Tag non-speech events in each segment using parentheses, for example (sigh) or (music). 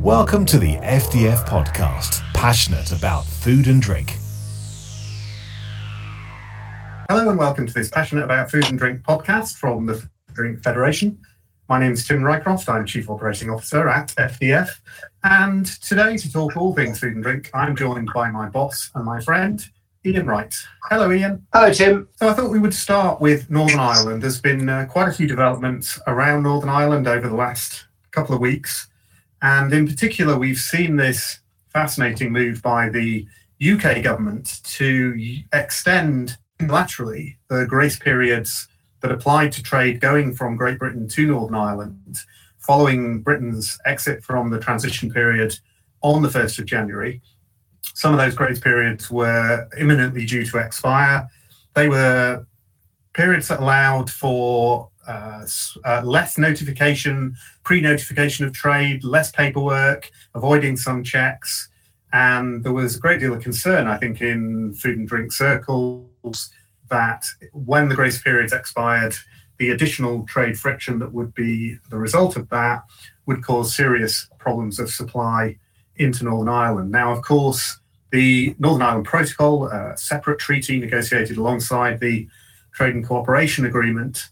Welcome to the FDF podcast, passionate about food and drink. Hello and welcome to this Passionate About Food and Drink podcast from the Drink Federation. My name is Tim Rycroft. I'm Chief Operating Officer at FDF. And today, to talk all things food and drink, I'm joined by my boss and my friend, Ian Wright. Hello, Ian. Hello, Tim. So I thought we would start with Northern Ireland. There's been uh, quite a few developments around Northern Ireland over the last couple of weeks. And in particular, we've seen this fascinating move by the UK government to extend unilaterally the grace periods that applied to trade going from Great Britain to Northern Ireland following Britain's exit from the transition period on the 1st of January. Some of those grace periods were imminently due to expire. They were periods that allowed for uh, uh, less notification, pre notification of trade, less paperwork, avoiding some checks. And there was a great deal of concern, I think, in food and drink circles that when the grace periods expired, the additional trade friction that would be the result of that would cause serious problems of supply into Northern Ireland. Now, of course, the Northern Ireland Protocol, a separate treaty negotiated alongside the Trade and Cooperation Agreement,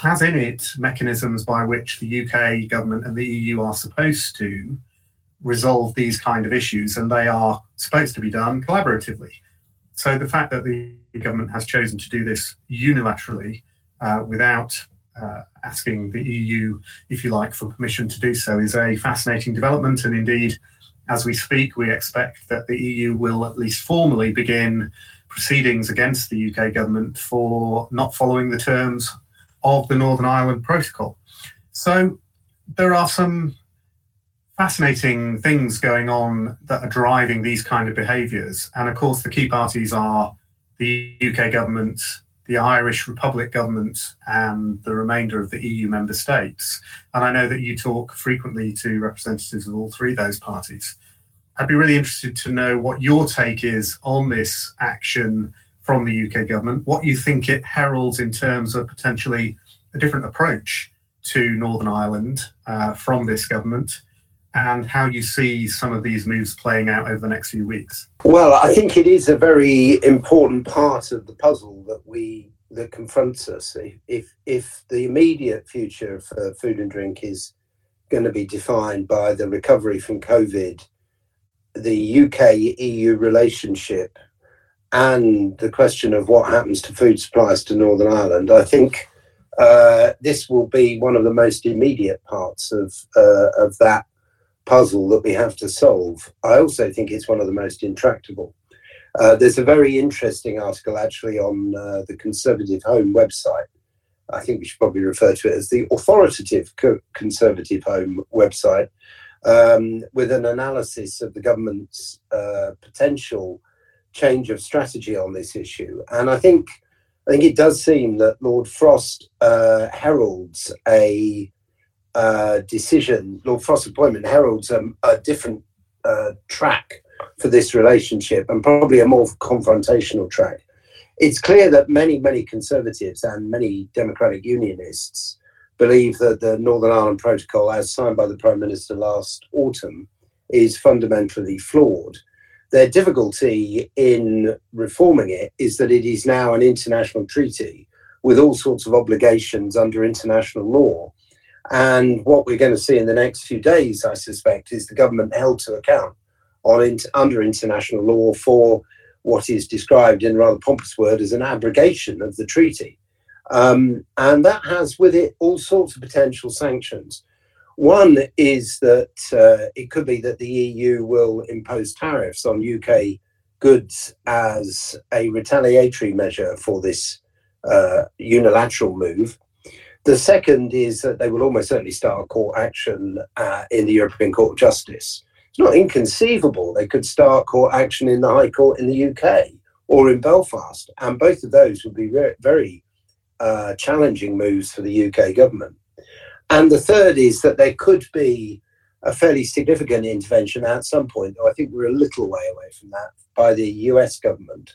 has in it mechanisms by which the UK government and the EU are supposed to resolve these kind of issues, and they are supposed to be done collaboratively. So the fact that the government has chosen to do this unilaterally uh, without uh, asking the EU, if you like, for permission to do so is a fascinating development. And indeed, as we speak, we expect that the EU will at least formally begin proceedings against the UK government for not following the terms of the Northern Ireland Protocol. So there are some fascinating things going on that are driving these kind of behaviours. And of course, the key parties are the UK government, the Irish Republic government, and the remainder of the EU member states. And I know that you talk frequently to representatives of all three of those parties. I'd be really interested to know what your take is on this action from the UK government, what you think it heralds in terms of potentially a different approach to Northern Ireland uh, from this government, and how you see some of these moves playing out over the next few weeks. Well, I think it is a very important part of the puzzle that we that confronts us. If if the immediate future for food and drink is going to be defined by the recovery from COVID, the UK EU relationship and the question of what happens to food supplies to Northern Ireland, I think uh, this will be one of the most immediate parts of uh, of that puzzle that we have to solve. I also think it's one of the most intractable. Uh, there's a very interesting article actually on uh, the Conservative Home website. I think we should probably refer to it as the authoritative co- Conservative Home website, um, with an analysis of the government's uh, potential change of strategy on this issue. And I think I think it does seem that Lord Frost uh, heralds a uh, decision. Lord Frost's appointment heralds a different uh, track for this relationship and probably a more confrontational track. It's clear that many, many Conservatives and many Democratic Unionists believe that the Northern Ireland Protocol, as signed by the Prime Minister last autumn, is fundamentally flawed their difficulty in reforming it is that it is now an international treaty with all sorts of obligations under international law. And what we're going to see in the next few days, I suspect, is the government held to account on under international law for what is described in a rather pompous word as an abrogation of the treaty. Um, and that has with it all sorts of potential sanctions. One is that uh, it could be that the EU will impose tariffs on UK goods as a retaliatory measure for this uh, unilateral move. The second is that they will almost certainly start a court action uh, in the European Court of Justice. It's not inconceivable they could start court action in the High Court in the UK or in Belfast, and both of those would be very, very uh, challenging moves for the UK government. And the third is that there could be a fairly significant intervention at some point, though I think we're a little way away from that, by the US government,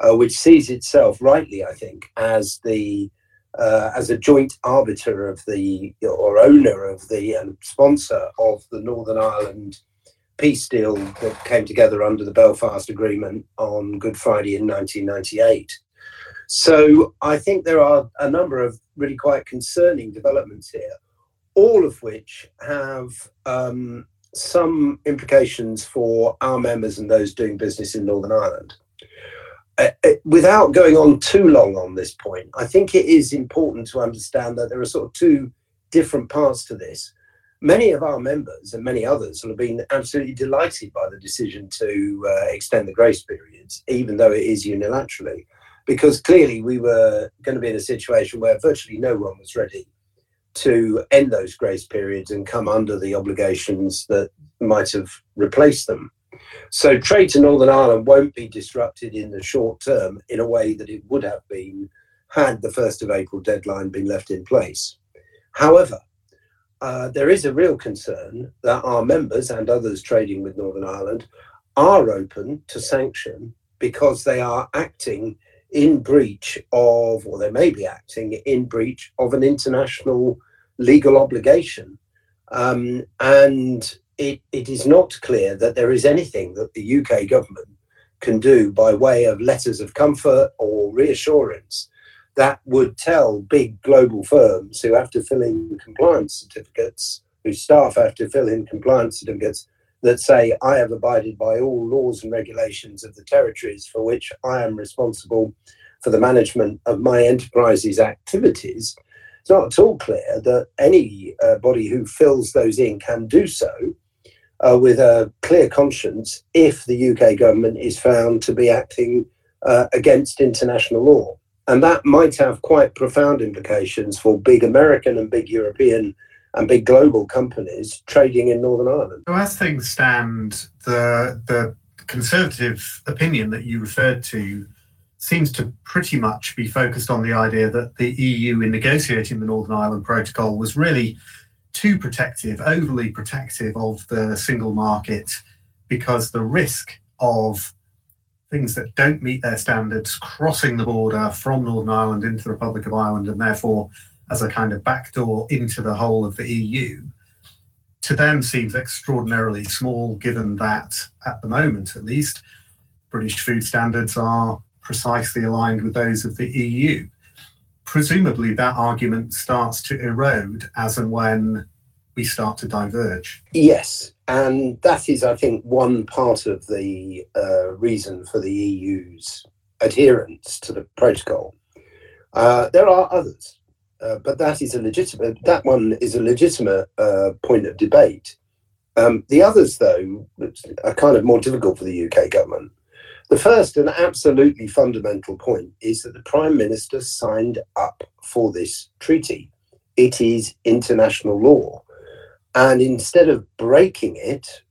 uh, which sees itself rightly, I think, as the uh, as a joint arbiter of the or owner of the and sponsor of the Northern Ireland peace deal that came together under the Belfast Agreement on Good Friday in 1998. So I think there are a number of really quite concerning developments here, all of which have um, some implications for our members and those doing business in Northern Ireland. Uh, uh, without going on too long on this point, I think it is important to understand that there are sort of two different parts to this. Many of our members and many others have been absolutely delighted by the decision to uh, extend the grace periods, even though it is unilaterally, because clearly we were going to be in a situation where virtually no one was ready to end those grace periods and come under the obligations that might have replaced them. So trade to Northern Ireland won't be disrupted in the short term in a way that it would have been had the 1st of April deadline been left in place. However, uh, there is a real concern that our members and others trading with Northern Ireland are open to sanction because they are acting in breach of, or they may be acting in breach of an international legal obligation. Um, and it, it is not clear that there is anything that the UK government can do by way of letters of comfort or reassurance that would tell big global firms who have to fill in compliance certificates, whose staff have to fill in compliance certificates that say, I have abided by all laws and regulations of the territories for which I am responsible for the management of my enterprise's activities. It's not at all clear that anybody uh, who fills those in can do so uh, with a clear conscience if the UK government is found to be acting uh, against international law. And that might have quite profound implications for big American and big European and big global companies trading in Northern Ireland. So, as things stand, the, the conservative opinion that you referred to seems to pretty much be focused on the idea that the EU, in negotiating the Northern Ireland Protocol, was really too protective, overly protective of the single market, because the risk of things that don't meet their standards crossing the border from Northern Ireland into the Republic of Ireland and therefore as a kind of backdoor into the whole of the EU to them seems extraordinarily small given that at the moment at least British food standards are precisely aligned with those of the EU. Presumably that argument starts to erode as and when we start to diverge. Yes, and that is, I think, one part of the uh, reason for the EU's adherence to the protocol. Uh, there are others, uh, but that is a legitimate. That one is a legitimate uh, point of debate. Um, the others, though, are kind of more difficult for the UK government. The first and absolutely fundamental point is that the Prime Minister signed up for this treaty. It is international law. And instead of breaking it,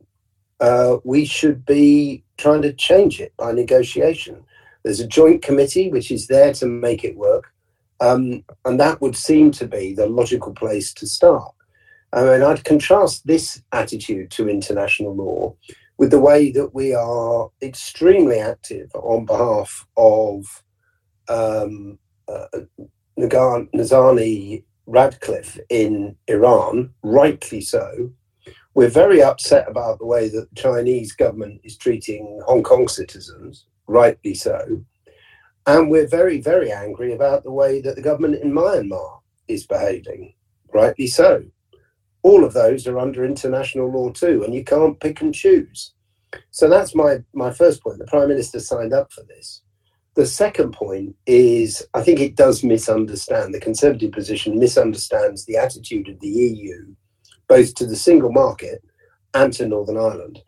uh, we should be trying to change it by negotiation. There's a joint committee which is there to make it work. Um, and that would seem to be the logical place to start. I mean, I'd contrast this attitude to international law with the way that we are extremely active on behalf of um, uh, Nazanin Ratcliffe in Iran, rightly so. We're very upset about the way that the Chinese government is treating Hong Kong citizens, rightly so. And we're very, very angry about the way that the government in Myanmar is behaving, rightly so. All of those are under international law too, and you can't pick and choose. So that's my, my first point. The Prime Minister signed up for this. The second point is I think it does misunderstand the Conservative position, misunderstands the attitude of the EU, both to the single market and to Northern Ireland.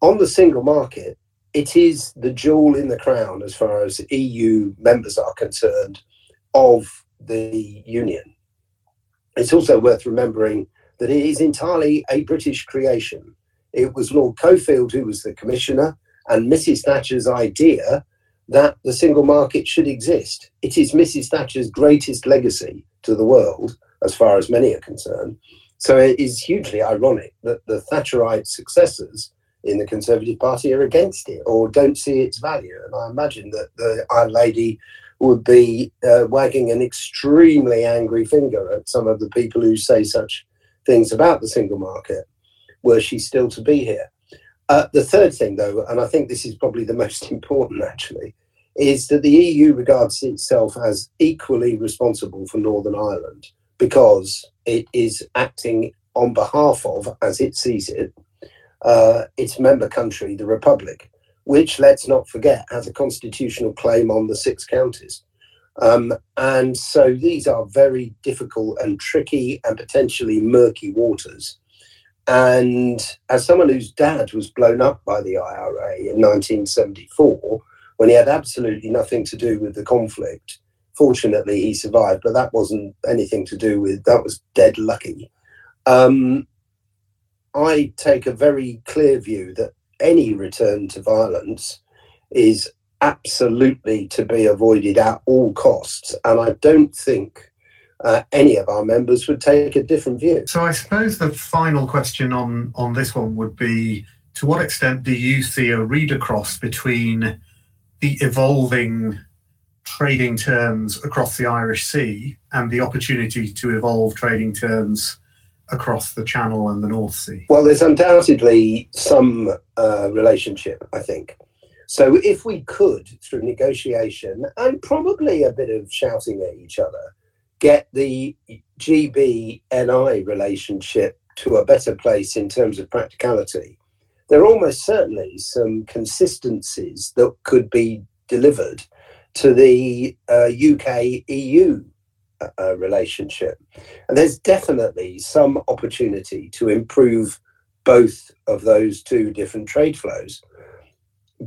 On the single market, it is the jewel in the crown as far as EU members are concerned of the Union. It's also worth remembering that it is entirely a British creation. It was Lord Cockfield who was the commissioner, and Mrs. Thatcher's idea that the single market should exist. It is Mrs. Thatcher's greatest legacy to the world, as far as many are concerned. So it is hugely ironic that the Thatcherite successors in the Conservative Party are against it or don't see its value. And I imagine that the Iron Lady would be uh, wagging an extremely angry finger at some of the people who say such things about the single market, were she still to be here. Uh, the third thing, though, and I think this is probably the (laughs) most important actually, is that the EU regards itself as equally responsible for Northern Ireland because it is acting on behalf of, as it sees it, uh, its member country, the Republic, which, let's not forget, has a constitutional claim on the six counties. Um, and so these are very difficult and tricky and potentially murky waters. And as someone whose dad was blown up by the IRA in 1974, when he had absolutely nothing to do with the conflict, fortunately he survived, but that wasn't anything to do with that was dead lucky. Um, I take a very clear view that any return to violence is absolutely to be avoided at all costs. And I don't think uh, any of our members would take a different view. So I suppose the final question on, on this one would be to what extent do you see a read across between the evolving trading terms across the Irish Sea and the opportunity to evolve trading terms across the Channel and the North Sea? Well, there's undoubtedly some uh, relationship, I think. So, if we could, through negotiation and probably a bit of shouting at each other, get the GB-NI relationship to a better place in terms of practicality, there are almost certainly some consistencies that could be delivered to the uh, UK EU uh, relationship. And there's definitely some opportunity to improve both of those two different trade flows.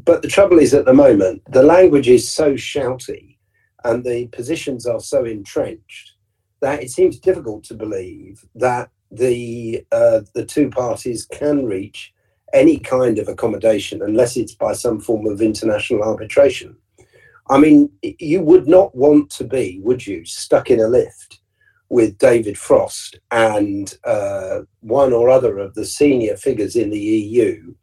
But the trouble is, at the moment, the language is so shouty and the positions are so entrenched that it seems difficult to believe that the uh, the two parties can reach any kind of accommodation unless it's by some form of international arbitration. I mean, you would not want to be, would you, stuck in a lift with David Frost and uh, one or other of the senior figures in the EU,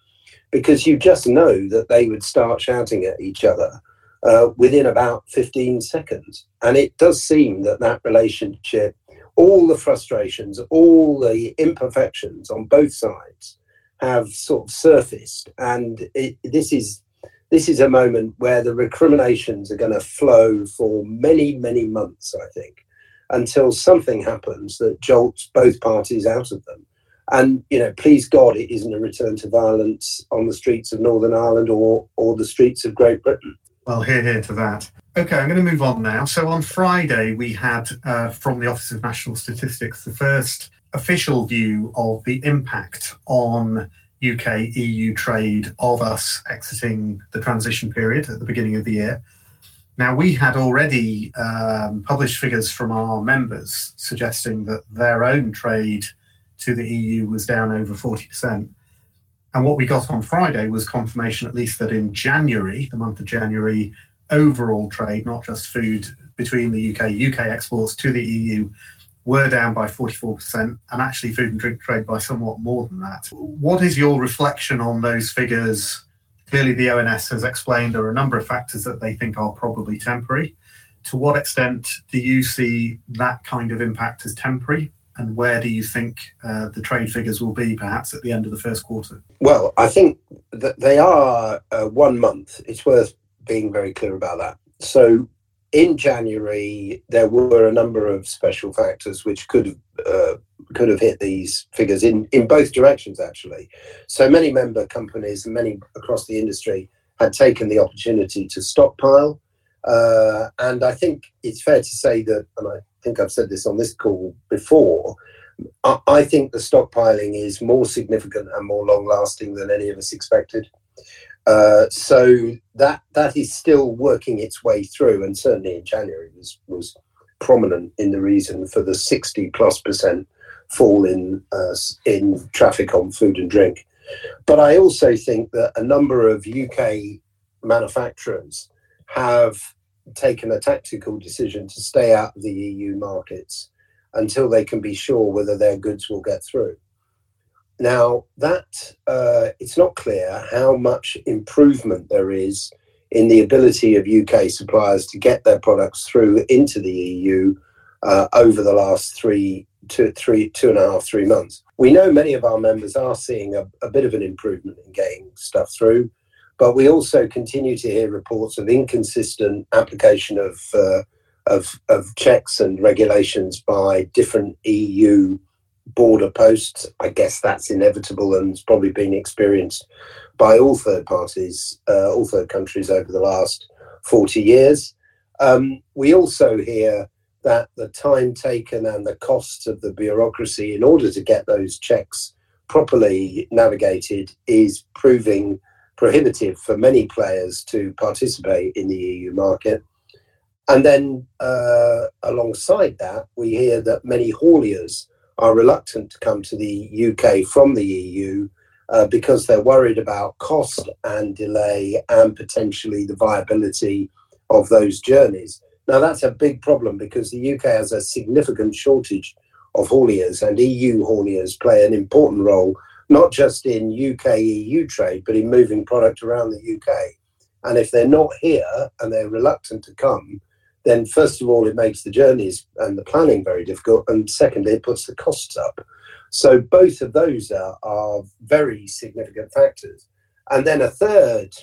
because you just know that they would start shouting at each other uh, within about 15 seconds. And it does seem that that relationship, all the frustrations, all the imperfections on both sides have sort of surfaced. And it, this is this is a moment where the recriminations are going to flow for many, many months, I think, until something happens that jolts both parties out of them. And, you know, please God, it isn't a return to violence on the streets of Northern Ireland or, or the streets of Great Britain. Well, hear, hear to that. Okay, I'm going to move on now. So on Friday, we had uh, from the Office of National Statistics the first official view of the impact on UK EU trade of us exiting the transition period at the beginning of the year. Now, we had already um, published figures from our members suggesting that their own trade to the EU was down over 40%. And what we got on Friday was confirmation, at least, that in January, the month of January, overall trade, not just food between the UK, UK exports to the EU were down by 44%, and actually food and drink trade by somewhat more than that. What is your reflection on those figures? Clearly, the ONS has explained there are a number of factors that they think are probably temporary. To what extent do you see that kind of impact as temporary? And where do you think uh, the trade figures will be perhaps at the end of the first quarter? Well, I think that they are uh, one month. It's worth being very clear about that. So in January, there were a number of special factors which could have uh, could have hit these figures in in both directions. Actually, so many member companies many across the industry had taken the opportunity to stockpile, uh, and I think it's fair to say that, and I think I've said this on this call before. I, think the stockpiling is more significant and more long lasting than any of us expected. Uh, so that that is still working its way through, and certainly in January was was prominent in the reason for the 60 plus percent fall in uh, in traffic on food and drink. But I also think that a number of UK manufacturers have taken a tactical decision to stay out of the EU markets until they can be sure whether their goods will get through. Now, that uh, it's not clear how much improvement there is in the ability of UK suppliers to get their products through into the EU uh, over the last three, two, three, two and a half, three months. We know many of our members are seeing a, a bit of an improvement in getting stuff through, but we also continue to hear reports of inconsistent application of uh, of, of checks and regulations by different EU border posts. I guess that's inevitable and it's probably been experienced by all third parties, uh, all third countries over the last 40 years. Um, we also hear that the time taken and the costs of the bureaucracy in order to get those checks properly navigated is proving prohibitive for many players to participate in the EU market. And then uh, alongside that, we hear that many hauliers are reluctant to come to the UK from the EU uh, because they're worried about cost and delay and potentially the viability of those journeys. Now, that's a big problem because the UK has a significant shortage of hauliers, and EU hauliers play an important role, not just in UK EU trade, but in moving product around the UK. And if they're not here and they're reluctant to come, then first of all, it makes the journeys and the planning very difficult. And secondly, it puts the costs up. So both of those are, are very significant factors. And then a third,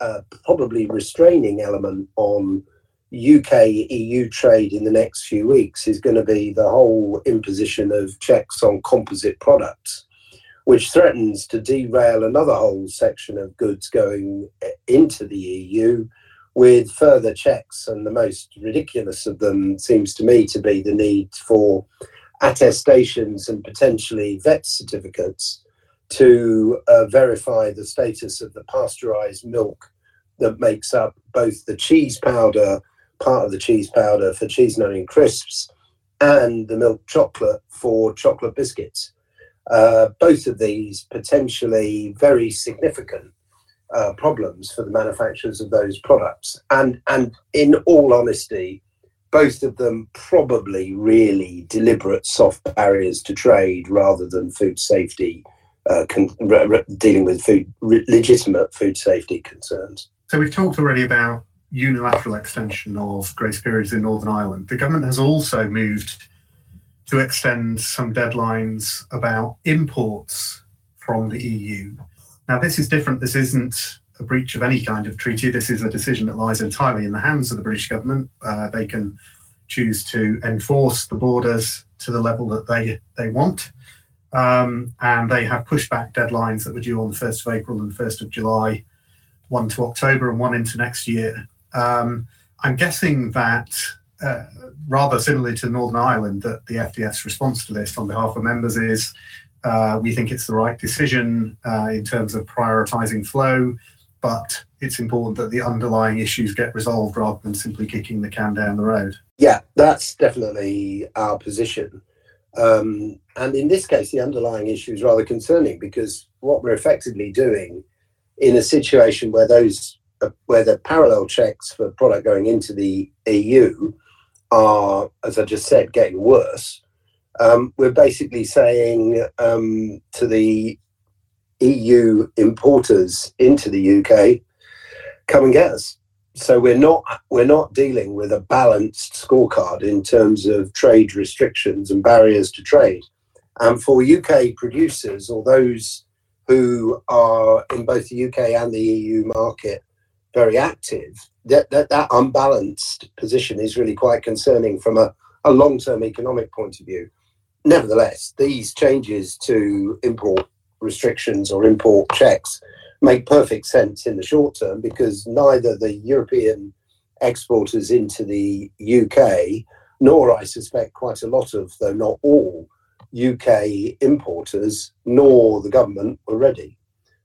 uh, probably restraining element on UK EU trade in the next few weeks is going to be the whole imposition of checks on composite products, which threatens to derail another whole section of goods going into the EU with further checks. And the most ridiculous of them seems to me to be the need for attestations and potentially vet certificates to uh, verify the status of the pasteurized milk that makes up both the cheese powder part of the cheese powder for cheese and onion crisps and the milk chocolate for chocolate biscuits. Uh, both of these potentially very significant uh, problems for the manufacturers of those products. And, and in all honesty, both of them probably really deliberate soft barriers to trade rather than food safety, uh, con- re- re- dealing with food, re- legitimate food safety concerns. So we've talked already about unilateral extension of grace periods in Northern Ireland. The government has also moved to extend some deadlines about imports from the EU. Now, this is different. This isn't a breach of any kind of treaty. This is a decision that lies entirely in the hands of the British government. Uh, they can choose to enforce the borders to the level that they, they want. Um, and they have pushed back deadlines that were due on the 1st of April and 1st of July, one to October and one into next year. Um, I'm guessing that, uh, rather similarly to Northern Ireland, that the FDF's response to this on behalf of members is uh, we think it's the right decision uh, in terms of prioritising flow, but it's important that the underlying issues get resolved rather than simply kicking the can down the road. Yeah, that's definitely our position. Um, and in this case, the underlying issue is rather concerning because what we're effectively doing in a situation where those where the parallel checks for product going into the EU are, as I just said, getting worse. Um, we're basically saying um, to the EU importers into the UK, come and get us. So we're not we're not dealing with a balanced scorecard in terms of trade restrictions and barriers to trade. And for UK producers or those who are in both the UK and the EU market very active, that, that, that unbalanced position is really quite concerning from a, a long term economic point of view. Nevertheless, these changes to import restrictions or import checks make perfect sense in the short term because neither the European exporters into the UK nor I suspect quite a lot of, though not all, UK importers nor the government were ready.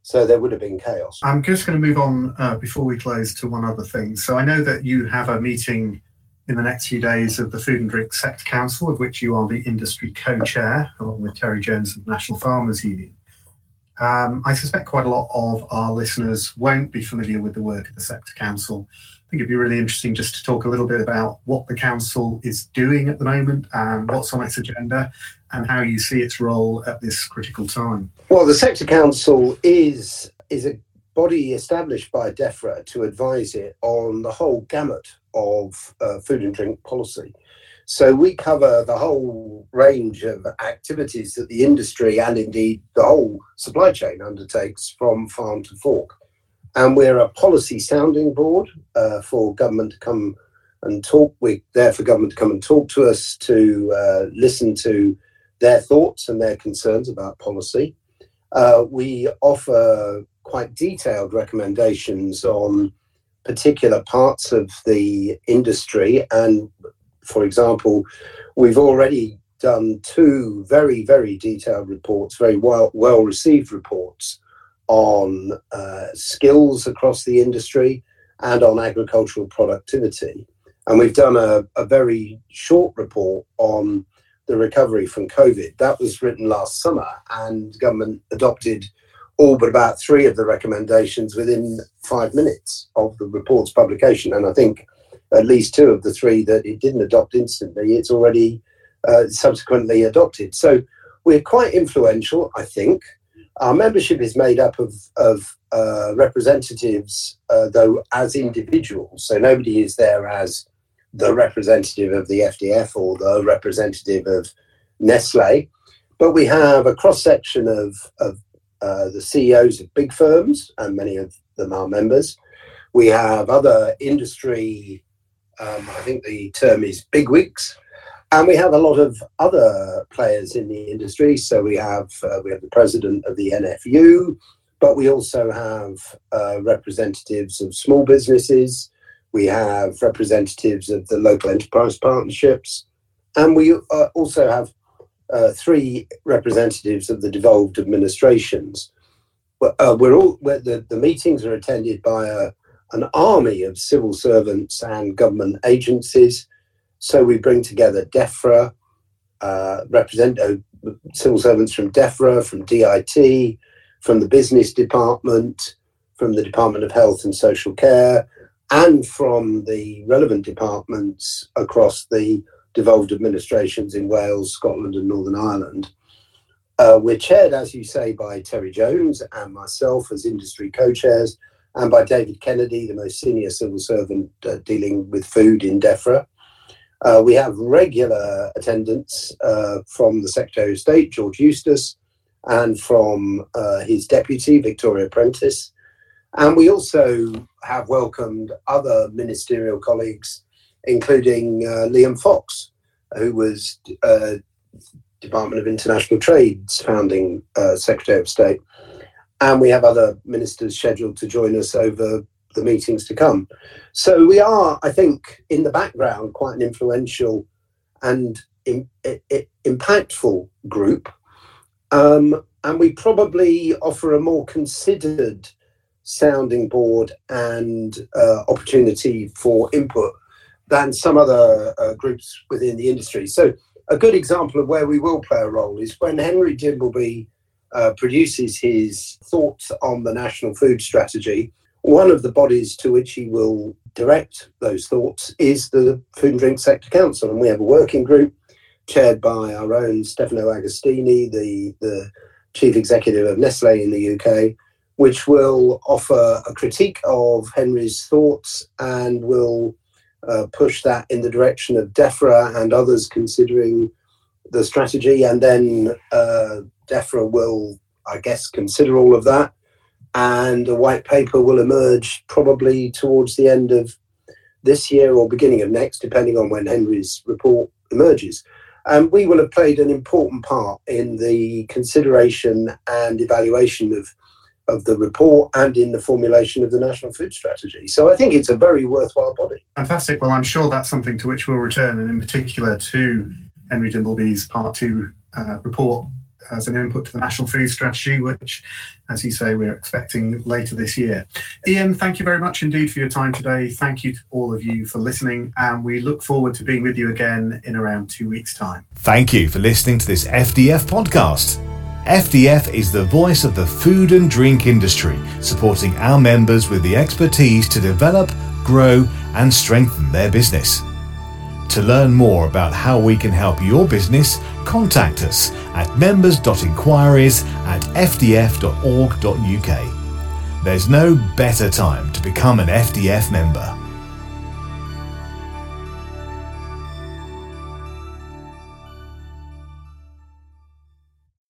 So there would have been chaos. I'm just going to move on uh, before we close to one other thing. So I know that you have a meeting in the next few days of the Food and Drink Sector Council, of which you are the industry co-chair, along with Terry Jones of the National Farmers Union. Um, I suspect quite a lot of our listeners won't be familiar with the work of the Sector Council. I think it'd be really interesting just to talk a little bit about what the council is doing at the moment and what's on its agenda and how you see its role at this critical time. Well, the Sector Council is is a body established by DEFRA to advise it on the whole gamut of uh, food and drink policy. So we cover the whole range of activities that the industry and indeed the whole supply chain undertakes from farm to fork. And we're a policy sounding board uh, for government to come and talk. We're there for government to come and talk to us, to uh, listen to their thoughts and their concerns about policy. Uh, we offer quite detailed recommendations on particular parts of the industry. And for example, we've already done two very, very detailed reports, very well, well received reports on uh, skills across the industry and on agricultural productivity. And we've done a, a very short report on the recovery from COVID. That was written last summer, and government adopted all but about three of the recommendations within five minutes of the report's publication. And I think at least two of the three that it didn't adopt instantly, it's already uh, subsequently adopted. So we're quite influential, I think. Our membership is made up of, of uh, representatives, uh, though, as individuals. So nobody is there as the representative of the FDF or the representative of Nestle. But we have a cross section of, of uh, the CEOs of big firms, and many of them are members. We have other industry, um, I think the term is big bigwigs, and we have a lot of other players in the industry. So we have uh, we have the president of the NFU, but we also have uh, representatives of small businesses. We have representatives of the local enterprise partnerships, and we uh, also have uh, three representatives of the devolved administrations. Uh, we're all we're, the, the meetings are attended by a, an army of civil servants and government agencies. So we bring together DEFRA, uh, represent uh, civil servants from DEFRA, from DIT, from the business department, from the Department of Health and Social Care, and from the relevant departments across the devolved administrations in Wales, Scotland, and Northern Ireland. Uh, we're chaired, as you say, by Terry Jones and myself as industry co chairs, and by David Kennedy, the most senior civil servant uh, dealing with food in DEFRA. Uh, we have regular attendance uh, from the Secretary of State, George Eustice, and from uh, his deputy, Victoria Prentice. And we also have welcomed other ministerial colleagues including uh, Liam Fox, who was Department of International Trade's founding Secretary of State. And we have other ministers scheduled to join us over the meetings to come. So we are, I think, in the background, quite an influential and in, impactful group. Um, and we probably offer a more considered sounding board and uh, opportunity for input than some other uh, groups within the industry. So, a good example of where we will play a role is when Henry Dimbleby uh, produces his thoughts on the national food strategy. One of the bodies to which he will direct those thoughts is the Food and Drink Sector Council, and we have a working group chaired by our own Stefano Agostini, the, the chief executive of Nestle in the UK, which will offer a critique of Henry's thoughts and will uh, push that in the direction of DEFRA and others considering the strategy. And then uh, DEFRA will, I guess, consider all of that. And a white paper will emerge probably towards the end of this year or beginning of next, depending on when Henry's report emerges. And we will have played an important part in the consideration and evaluation of of the report and in the formulation of the national food strategy. So I think it's a very worthwhile body. Fantastic. Well, I'm sure that's something to which we'll return, and in particular to Henry Dimbleby's Part Two uh, report as an input to the national food strategy, which, as you say, we're expecting later this year. Ian, thank you very much indeed for your time today. Thank you to all of you for listening, and we look forward to being with you again in around two weeks' time. Thank you for listening to this FDF podcast. FDF is the voice of the food and drink industry, supporting our members with the expertise to develop, grow, and strengthen their business. To learn more about how we can help your business, contact us at members.inquiries at fdf.org.uk. There's no better time to become an FDF member.